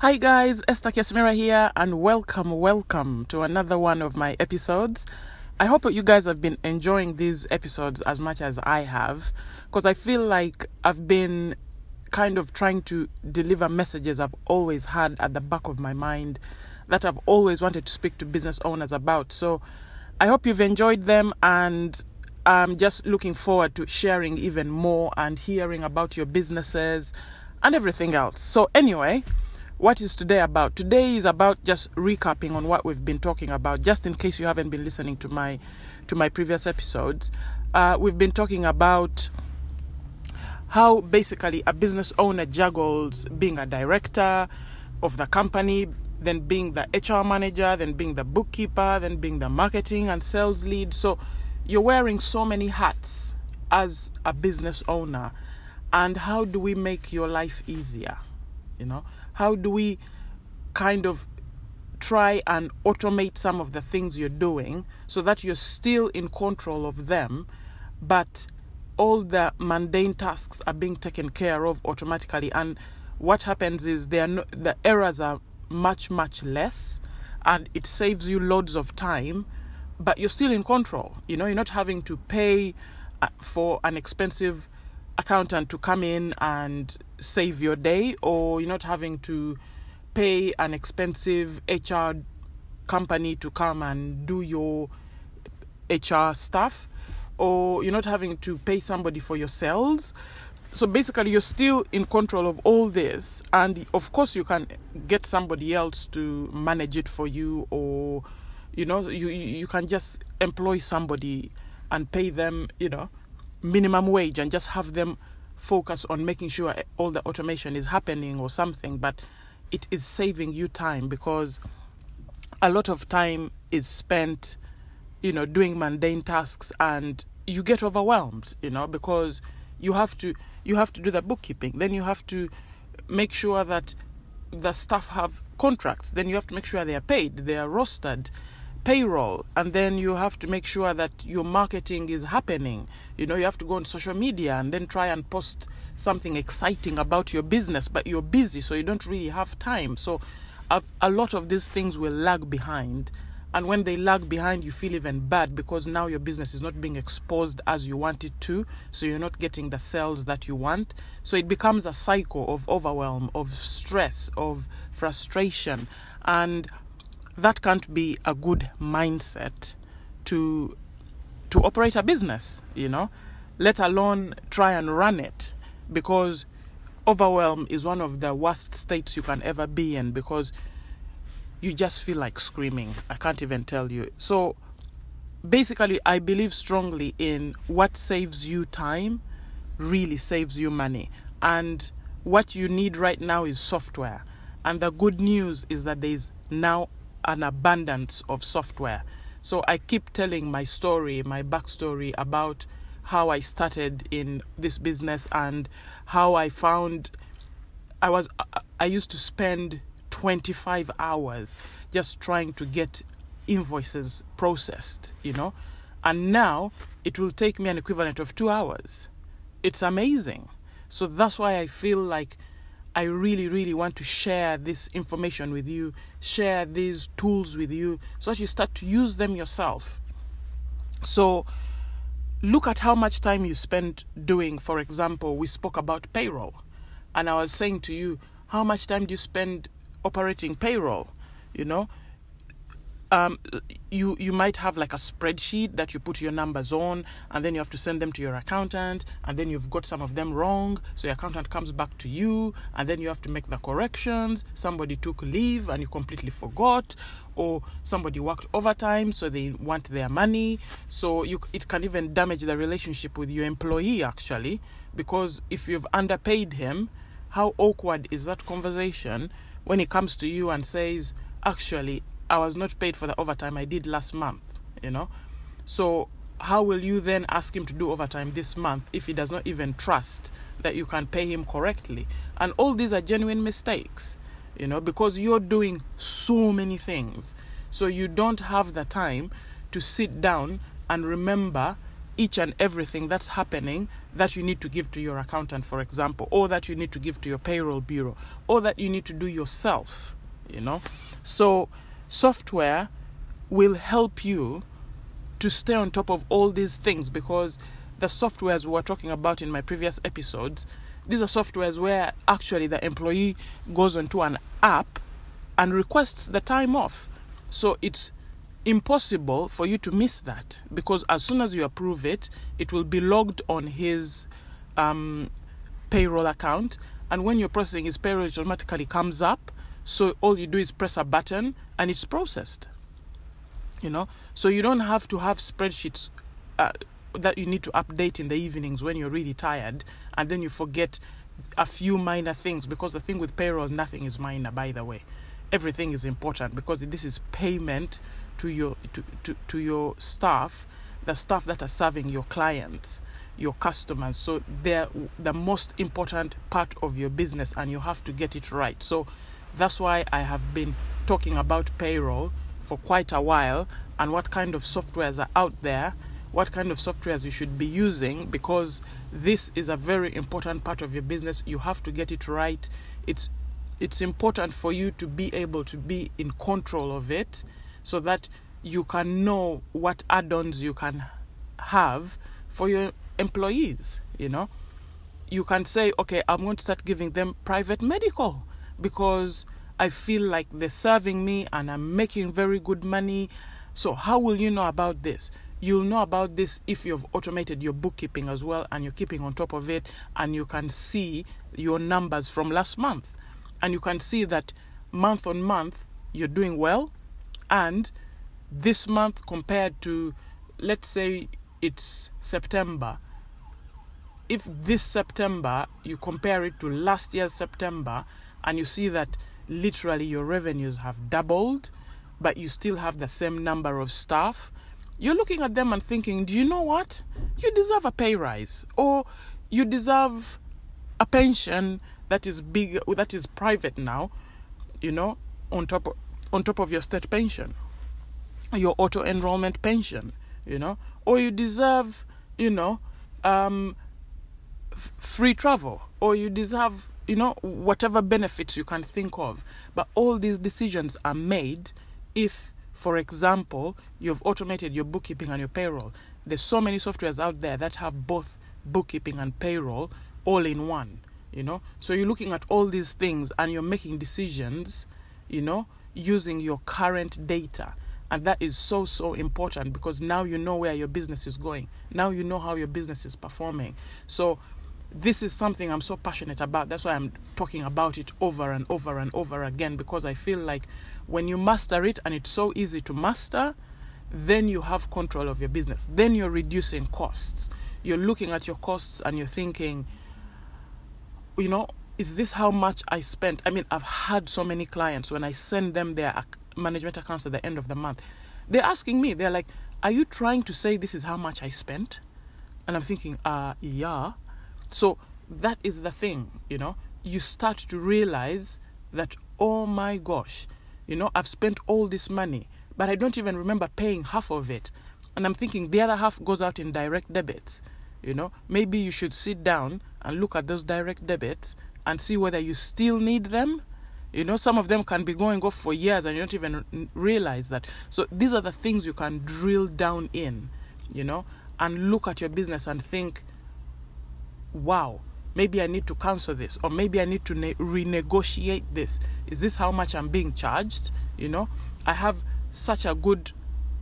Hi guys, Esther Kesimira here, and welcome, welcome to another one of my episodes. I hope you guys have been enjoying these episodes as much as I have, because I feel like I've been kind of trying to deliver messages I've always had at the back of my mind that I've always wanted to speak to business owners about. So I hope you've enjoyed them, and I'm just looking forward to sharing even more and hearing about your businesses and everything else. So, anyway, what is today about? Today is about just recapping on what we've been talking about, just in case you haven't been listening to my to my previous episodes. Uh, we've been talking about how basically a business owner juggles being a director of the company, then being the HR manager, then being the bookkeeper, then being the marketing and sales lead. So you're wearing so many hats as a business owner. And how do we make your life easier? You know, how do we kind of try and automate some of the things you're doing so that you're still in control of them, but all the mundane tasks are being taken care of automatically. And what happens is they no, the errors are much, much less, and it saves you loads of time, but you're still in control. You know, you're not having to pay uh, for an expensive accountant to come in and save your day, or you're not having to pay an expensive HR company to come and do your HR stuff, or you're not having to pay somebody for your sales. So basically, you're still in control of all this, and of course, you can get somebody else to manage it for you, or you know, you you can just employ somebody and pay them, you know, minimum wage and just have them focus on making sure all the automation is happening or something. But it is saving you time because a lot of time is spent, you know, doing mundane tasks and you get overwhelmed, you know, because you have to you have to do the bookkeeping. Then you have to make sure that the staff have contracts. Then you have to make sure they are paid, they are rostered, payroll, and then you have to make sure that your marketing is happening. You know, you have to go on social media and then try and post something exciting about your business, but you're busy, so you don't really have time. So, a, lot of these things will lag behind. And when they lag behind, you feel even bad because now your business is not being exposed as you want it to. So you're not getting the sales that you want. So it becomes a cycle of overwhelm, of stress, of frustration. And that can't be a good mindset to to operate a business, you know, let alone try and run it because overwhelm is one of the worst states you can ever be in because you just feel like screaming. I can't even tell you. So basically, I believe strongly in what saves you time really saves you money. And what you need right now is software. And the good news is that there's now an abundance of software. So I keep telling my story, my backstory about how I started in this business and how I found I was I used to spend 25 hours just trying to get invoices processed, you know. And now it will take me an equivalent of 2 hours. It's amazing. So that's why I feel like I really, really want to share this information with you, share these tools with you, so that you start to use them yourself. So, look at how much time you spend doing, for example, we spoke about payroll. And I was saying to you, how much time do you spend operating payroll? You know, um, you you might have like a spreadsheet that you put your numbers on, and then you have to send them to your accountant, and then you've got some of them wrong, so your accountant comes back to you, and then you have to make the corrections. Somebody took leave and you completely forgot, or somebody worked overtime, so they want their money. So you it can even damage the relationship with your employee actually, because if you've underpaid him, how awkward is that conversation when he comes to you and says, actually I was not paid for the overtime I did last month, you know. So how will you then ask him to do overtime this month if he does not even trust that you can pay him correctly? And all these are genuine mistakes, you know, because you're doing so many things. So you don't have the time to sit down and remember each and everything that's happening that you need to give to your accountant, for example, or that you need to give to your payroll bureau, or that you need to do yourself, you know. So, software will help you to stay on top of all these things because the softwares we were talking about in my previous episodes, these are softwares where actually the employee goes onto an app and requests the time off. So it's impossible for you to miss that because as soon as you approve it, it will be logged on his um, payroll account. And when you're processing his payroll, it automatically comes up. So all you do is press a button and it's processed. You know, so you don't have to have spreadsheets uh, that you need to update in the evenings when you're really tired and then you forget a few minor things because the thing with payroll, nothing is minor, by the way. Everything is important because this is payment to your to, to, to your staff, the staff that are serving your clients, your customers. So they're the most important part of your business and you have to get it right. So that's why I have been talking about payroll for quite a while and what kind of softwares are out there, what kind of softwares you should be using because this is a very important part of your business. You have to get it right. It's it's important for you to be able to be in control of it so that you can know what add-ons you can have for your employees you know you can say okay i'm going to start giving them private medical because i feel like they're serving me and i'm making very good money. So how will you know about this? You'll know about this if you've automated your bookkeeping as well and you're keeping on top of it and you can see your numbers from last month. And you can see that month on month you're doing well. And this month compared to let's say it's September. If this September you compare it to last year's September and you see that literally your revenues have doubled but you still have the same number of staff. You're looking at them and thinking do you know what? You deserve a pay rise or you deserve a pension that is big that is private now you know on top of, on top of your state pension, your auto enrollment pension, you know, or you deserve, you know, um, f- free travel, or you deserve, you know, whatever benefits you can think of. But all these decisions are made if, for example, you've automated your bookkeeping and your payroll. There's so many softwares out there that have both bookkeeping and payroll all in one you know so you're looking at all these things and you're making decisions you know using your current data. And that is so, so important because now you know where your business is going. Now you know how your business is performing. So, this is something I'm so passionate about. That's why I'm talking about it over and over and over again because I feel like when you master it and it's so easy to master, then you have control of your business. Then you're reducing costs. You're looking at your costs and you're thinking, you know, is this how much I spent? I mean, I've had so many clients when I send them their management accounts at the end of the month, they're asking me, they're like, Are you trying to say this is how much I spent? And I'm thinking, uh, yeah. So that is the thing, you know, you start to realize that, oh my gosh, you know, I've spent all this money, but I don't even remember paying half of it. And I'm thinking the other half goes out in direct debits. You know, maybe you should sit down and look at those direct debits and see whether you still need them. You know, some of them can be going off for years and you don't even realize that. So these are the things you can drill down in, you know, and look at your business and think, wow, maybe I need to cancel this, or maybe I need to ne- renegotiate this. Is this how much I'm being charged? You know, I have such a good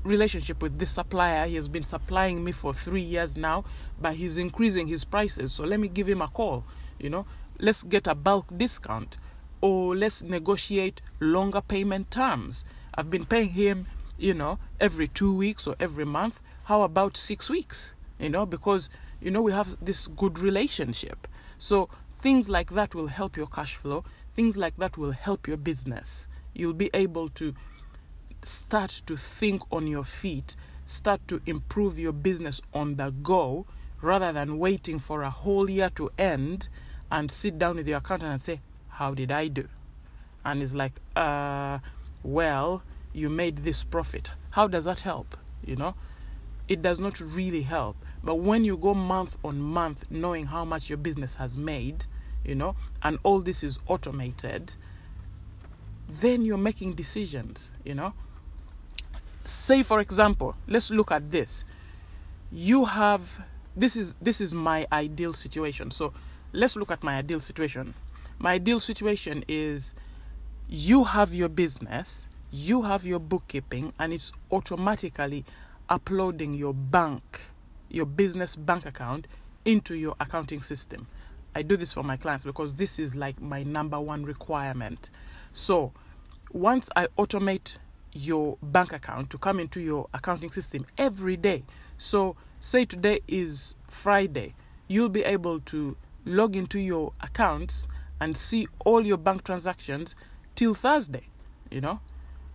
relationship with this supplier. He has been supplying me for three years now, but he's increasing his prices. So let me give him a call. You know, let's get a bulk discount or let's negotiate longer payment terms. I've been paying him, you know, every two weeks or every month. How about six weeks? You know, because, you know, we have this good relationship. So things like that will help your cash flow. Things like that will help your business. You'll be able to start to think on your feet, start to improve your business on the go rather than waiting for a whole year to end and sit down with your accountant and say, How did I do? And it's like, uh, Well, you made this profit. How does that help? You know? It does not really help. But when you go month on month knowing how much your business has made, you know, and all this is automated, then you're making decisions, you know. Say for example, let's look at this. You have this is this is my ideal situation. So let's look at my ideal situation. My ideal situation is you have your business, you have your bookkeeping, and it's automatically uploading your bank, your business bank account into your accounting system. I do this for my clients because this is like my number one requirement. So, once I automate your bank account to come into your accounting system every day. So, say today is Friday, you'll be able to log into your accounts and see all your bank transactions till Thursday, you know,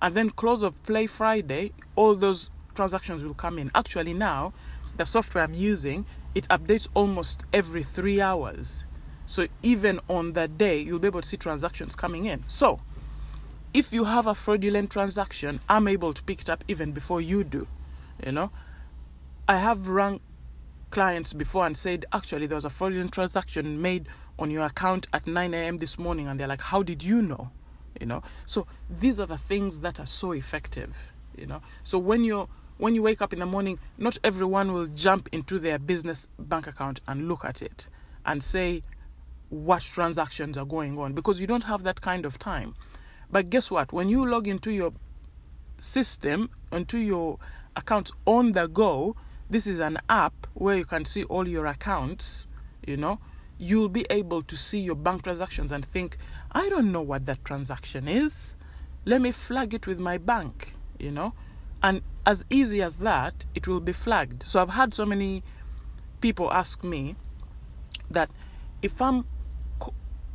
and then close of play Friday, all those transactions will come in. Actually, now the software I'm using it updates almost every three hours. So even on that day, you'll be able to see transactions coming in. So if you have a fraudulent transaction, I'm able to pick it up even before you do. You know, I have run clients before and said, actually, there was a fraudulent transaction made on your account at 9 a.m. this morning, and they're like, how did you know? You know, so these are the things that are so effective. You know, so when you're when you wake up in the morning, not everyone will jump into their business bank account and look at it and say what transactions are going on because you don't have that kind of time. But guess what? When you log into your system, into your accounts on the go, this is an app where you can see all your accounts, you know, you'll be able to see your bank transactions and think, I don't know what that transaction is. Let me flag it with my bank, you know. And as easy as that, it will be flagged. So I've had so many people ask me that if I'm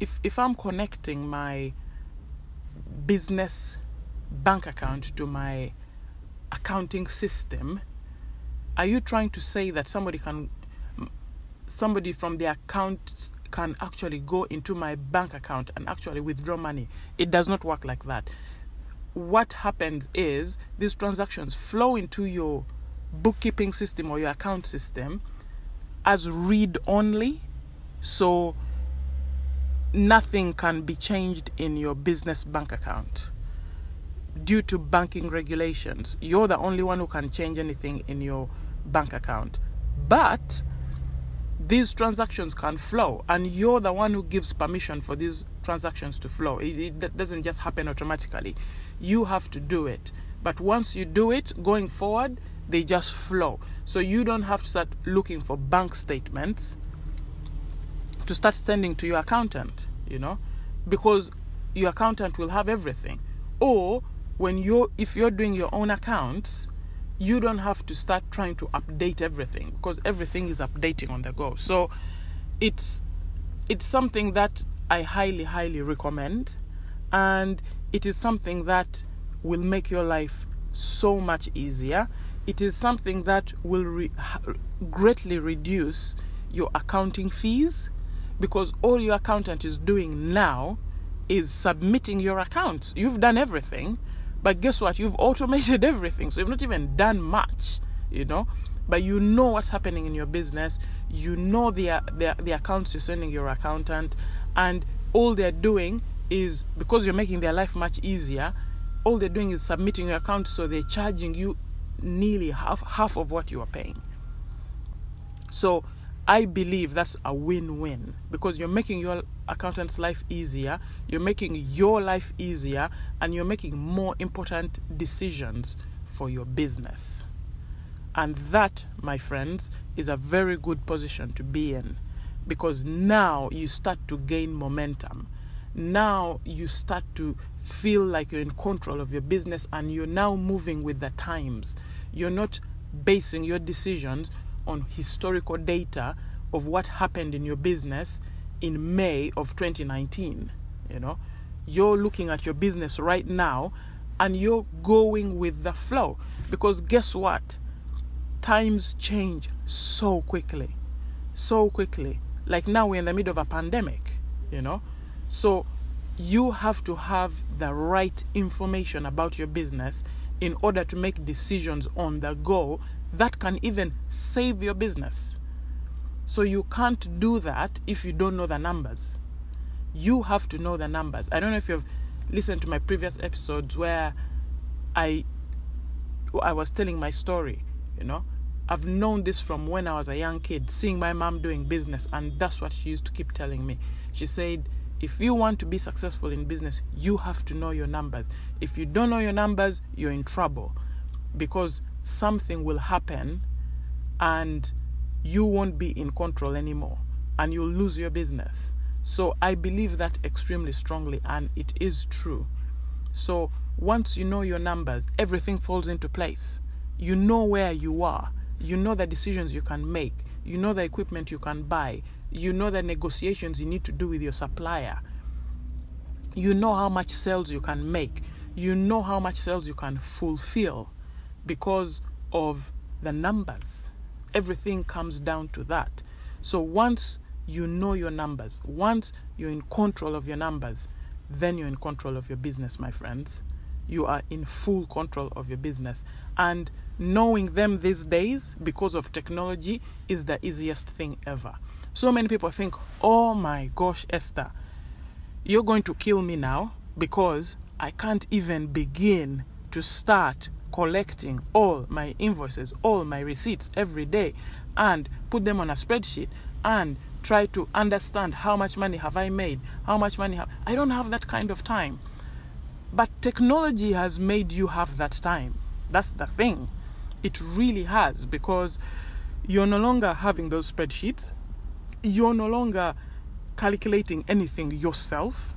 if if I'm connecting my business bank account to my accounting system, are you trying to say that somebody can somebody from the account can actually go into my bank account and actually withdraw money? It does not work like that. What happens is these transactions flow into your bookkeeping system or your account system as read only. So nothing can be changed in your business bank account due to banking regulations. You're the only one who can change anything in your bank account. But these transactions can flow, and you're the one who gives permission for these transactions to flow. It, it doesn't just happen automatically. You have to do it. But once you do it, going forward, they just flow. So you don't have to start looking for bank statements to start sending to your accountant, you know, because your accountant will have everything. Or when you're if you're doing your own accounts, you don't have to start trying to update everything because everything is updating on the go. So it's it's something that I highly highly recommend and it is something that will make your life so much easier. It is something that will re- greatly reduce your accounting fees because all your accountant is doing now is submitting your accounts. You've done everything, but guess what? You've automated everything, so you've not even done much, you know. But you know what's happening in your business. You know the uh, the, the accounts you're sending your accountant, and all they're doing is because you're making their life much easier. All they're doing is submitting your account, so they're charging you nearly half half of what you are paying. So I believe that's a win win because you're making your accountant's life easier, you're making your life easier, and you're making more important decisions for your business. And that, my friends, is a very good position to be in because now you start to gain momentum. Now you start to feel like you're in control of your business and you're now moving with the times. You're not basing your decisions on historical data of what happened in your business in May of 2019. You know, you're looking at your business right now and you're going with the flow because guess what? Times change so quickly, so quickly. Like now, we're in the middle of a pandemic, you know, so you have to have the right information about your business in order to make decisions on the go that can even save your business. So you can't do that if you don't know the numbers. You have to know the numbers. I don't know if you've listened to my previous episodes where I I was telling my story, you know. I've known this from when I was a young kid, seeing my mom doing business, and that's what she used to keep telling me. She said, if you want to be successful in business, you have to know your numbers. If you don't know your numbers, you're in trouble because something will happen and you won't be in control anymore and you'll lose your business. So I believe that extremely strongly and it is true. So once you know your numbers, everything falls into place. You know where you are, you know the decisions you can make, you know the equipment you can buy, you know the negotiations you need to do with your supplier. You know how much sales you can make. You know how much sales you can fulfill because of the numbers. Everything comes down to that. So once you know your numbers, once you're in control of your numbers, then you're in control of your business, my friends. You are in full control of your business. And knowing them these days because of technology is the easiest thing ever. So many people think, oh my gosh, Esther, you're going to kill me now because I can't even begin to start collecting all my invoices, all my receipts every day and put them on a spreadsheet and try to understand how much money have I made, how much money have I don't have that kind of time. But technology has made you have that time. That's the thing. It really has because you're no longer having those spreadsheets. You're no longer calculating anything yourself.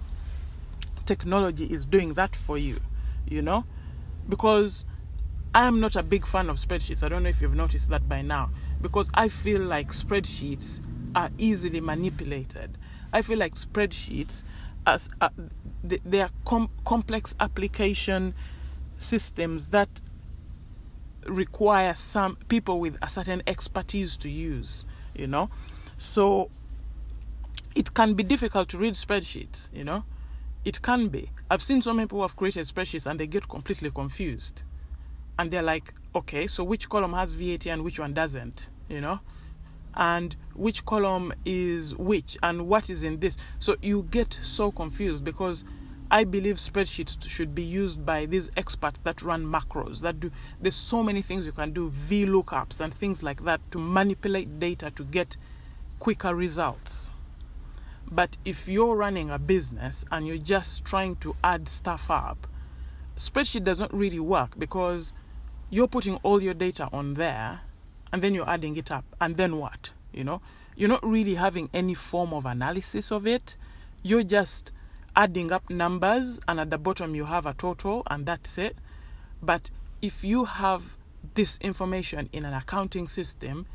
Technology is doing that for you, you know? Because I am not a big fan of spreadsheets. I don't know if you've noticed that by now. Because I feel like spreadsheets are easily manipulated. I feel like spreadsheets, as uh, they, are com- complex application systems that require some people with a certain expertise to use. You know, so it can be difficult to read spreadsheets. You know, it can be. I've seen so many people who have created spreadsheets and they get completely confused and they're like, okay, so which column has VAT and which one doesn't, you know? And which column is which and what is in this. So you get so confused because I believe spreadsheets should be used by these experts that run macros that do there's so many things you can do, VLOOKUPs and things like that to manipulate data to get quicker results. But if you're running a business and you're just trying to add stuff up, spreadsheet does not really work because you're putting all your data on there and then you're adding it up and then what? You know? You're not really having any form of analysis of it. You're just adding up numbers and at the bottom you have a total and that's it. But if you have this information in an accounting system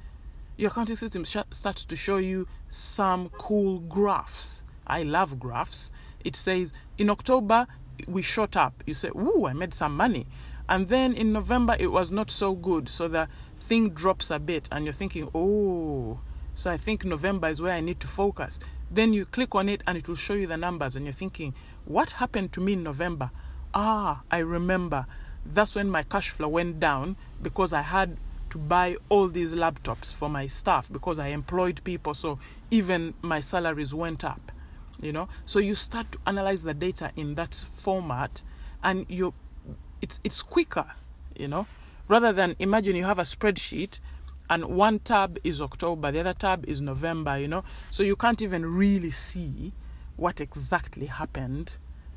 your accounting system sh- starts to show you some cool graphs. I love graphs. It says in october we shot up you say ooh i made some money and then in November, it was not so good. So the thing drops a bit, and you're thinking, oh, so I think November is where I need to focus. Then you click on it, and it will show you the numbers, and you're thinking, what happened to me in November? Ah, I remember. That's when my cash flow went down because I had to buy all these laptops for my staff because I employed people. So even my salaries went up you know so you start to analyze the data in that format and you it's it's quicker, you know, rather than imagine you have a spreadsheet and one tab is October, the other tab is November, you know, so you can't even really see what exactly happened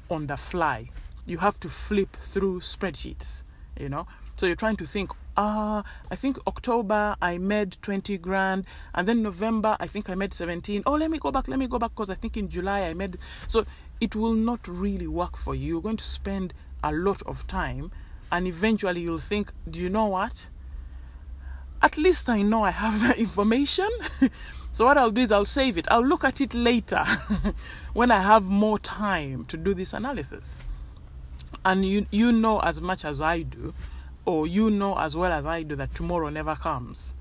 on the fly. You have to flip through spreadsheets, you know. So you're trying to think, ah, I think October I made 20 grand, and then November I think I made 17. Oh, let me go back, let me go back, because I think in July I made. So it will not really work for you. You're going to spend a lot of time and eventually you'll think do you know what at least i know i have that information so what i'll do is i'll save it i'll look at it later when i have more time to do this analysis and you you know as much as i do or you know as well as i do that tomorrow never comes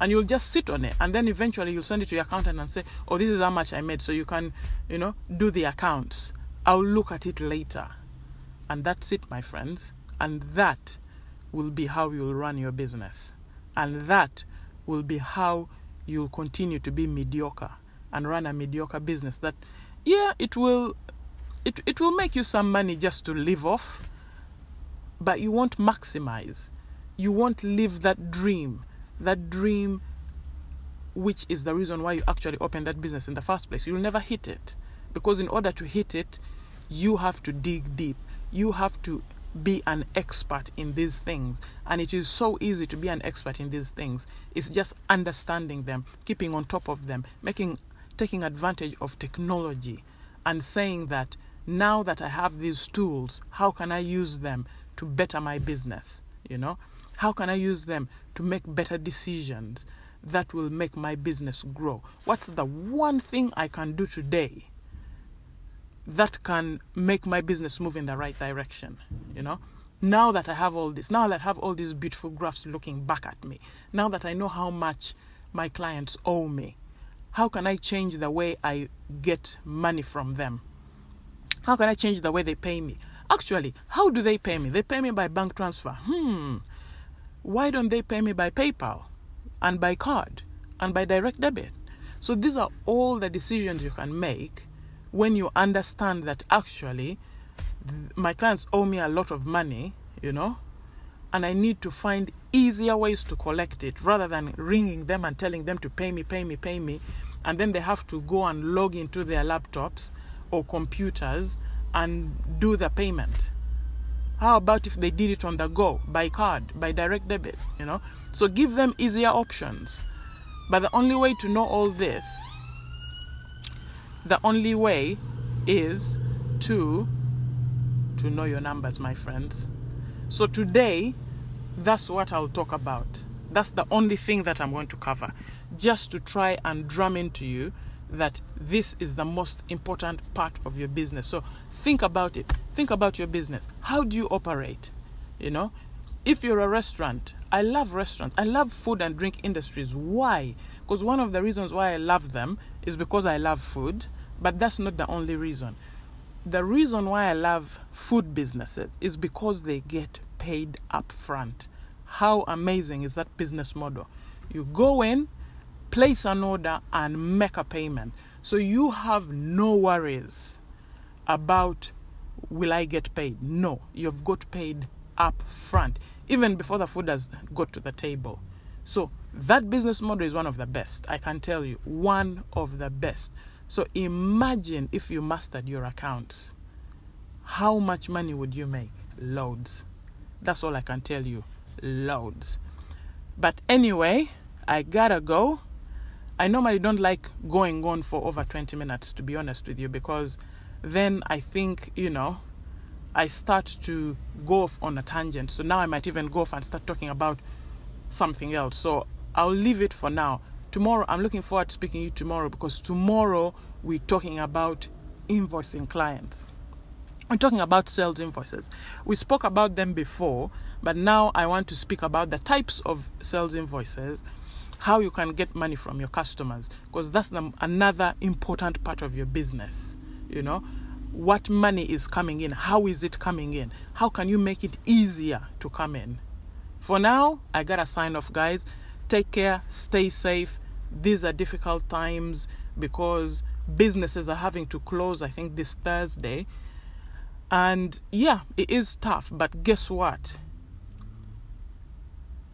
and you'll just sit on it and then eventually you'll send it to your accountant and say oh this is how much i made so you can you know do the accounts i'll look at it later and that's it, my friends. And that will be how you'll run your business. And that will be how you'll continue to be mediocre and run a mediocre business that yeah it will it, it will make you some money just to live off but you won't maximize you won't live that dream that dream which is the reason why you actually opened that business in the first place you'll never hit it because in order to hit it you have to dig deep you have to be an expert in these things. And it is so easy to be an expert in these things. It's just understanding them, keeping on top of them, making taking advantage of technology and saying that now that I have these tools, how can I use them to better my business? You know? How can I use them to make better decisions that will make my business grow? What's the one thing I can do today that can make my business move in the right direction, you know? Now that I have all this, now that I have all these beautiful graphs looking back at me, now that I know how much my clients owe me, how can I change the way I get money from them? How can I change the way they pay me? Actually, how do they pay me? They pay me by bank transfer. Hmm. Why don't they pay me by PayPal and by card and by direct debit? So these are all the decisions you can make when you understand that actually my clients owe me a lot of money, you know, and I need to find easier ways to collect it rather than ringing them and telling them to pay me, pay me, pay me, and then they have to go and log into their laptops or computers and do the payment. How about if they did it on the go, by card, by direct debit, you know? So give them easier options. But the only way to know all this the only way is to to know your numbers my friends so today that's what i'll talk about that's the only thing that i'm going to cover just to try and drum into you that this is the most important part of your business. So think about it. Think about your business. How do you operate? You know if you're a restaurant i love restaurants. I love food and drink industries. Why? Because one of the reasons why i love them is because i love food but that's not the only reason. The reason why I love food businesses is because they get paid up front. How amazing is that business model? You go in, place an order, and make a payment. So you have no worries about will I get paid? No, you've got paid up front, even before the food has got to the table. So that business model is one of the best. I can tell you, one of the best. So imagine if you mastered your accounts. How much money would you make? Loads. That's all I can tell you. Loads. But anyway, I gotta go. I normally don't like going on for over 20 minutes, to be honest with you, because then I think, you know, I start to go off on a tangent. So now I might even go off and start talking about something else. So I'll leave it for now tomorrow i'm looking forward to speaking to you tomorrow because tomorrow we're talking about invoicing clients we're talking about sales invoices we spoke about them before but now i want to speak about the types of sales invoices how you can get money from your customers because that's the, another important part of your business you know what money is coming in how is it coming in how can you make it easier to come in for now i gotta sign off guys take care stay safe these are difficult times because businesses are having to close, I think, this Thursday. And yeah, it is tough, but guess what?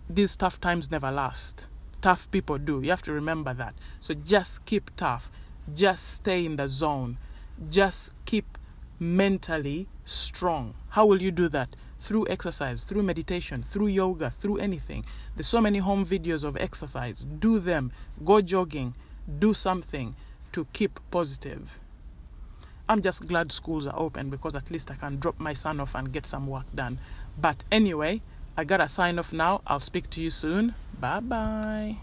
These tough times never last. Tough people do. You have to remember that. So just keep tough. Just stay in the zone. Just keep mentally strong. How will you do that? through exercise, through meditation, through yoga, through anything. There's so many home videos of exercise. Do them. Go jogging. Do something to keep positive. I'm just glad schools are open because at least I can drop my son off and get some work done. But anyway, I gotta sign off now. I'll speak to you soon. Bye bye.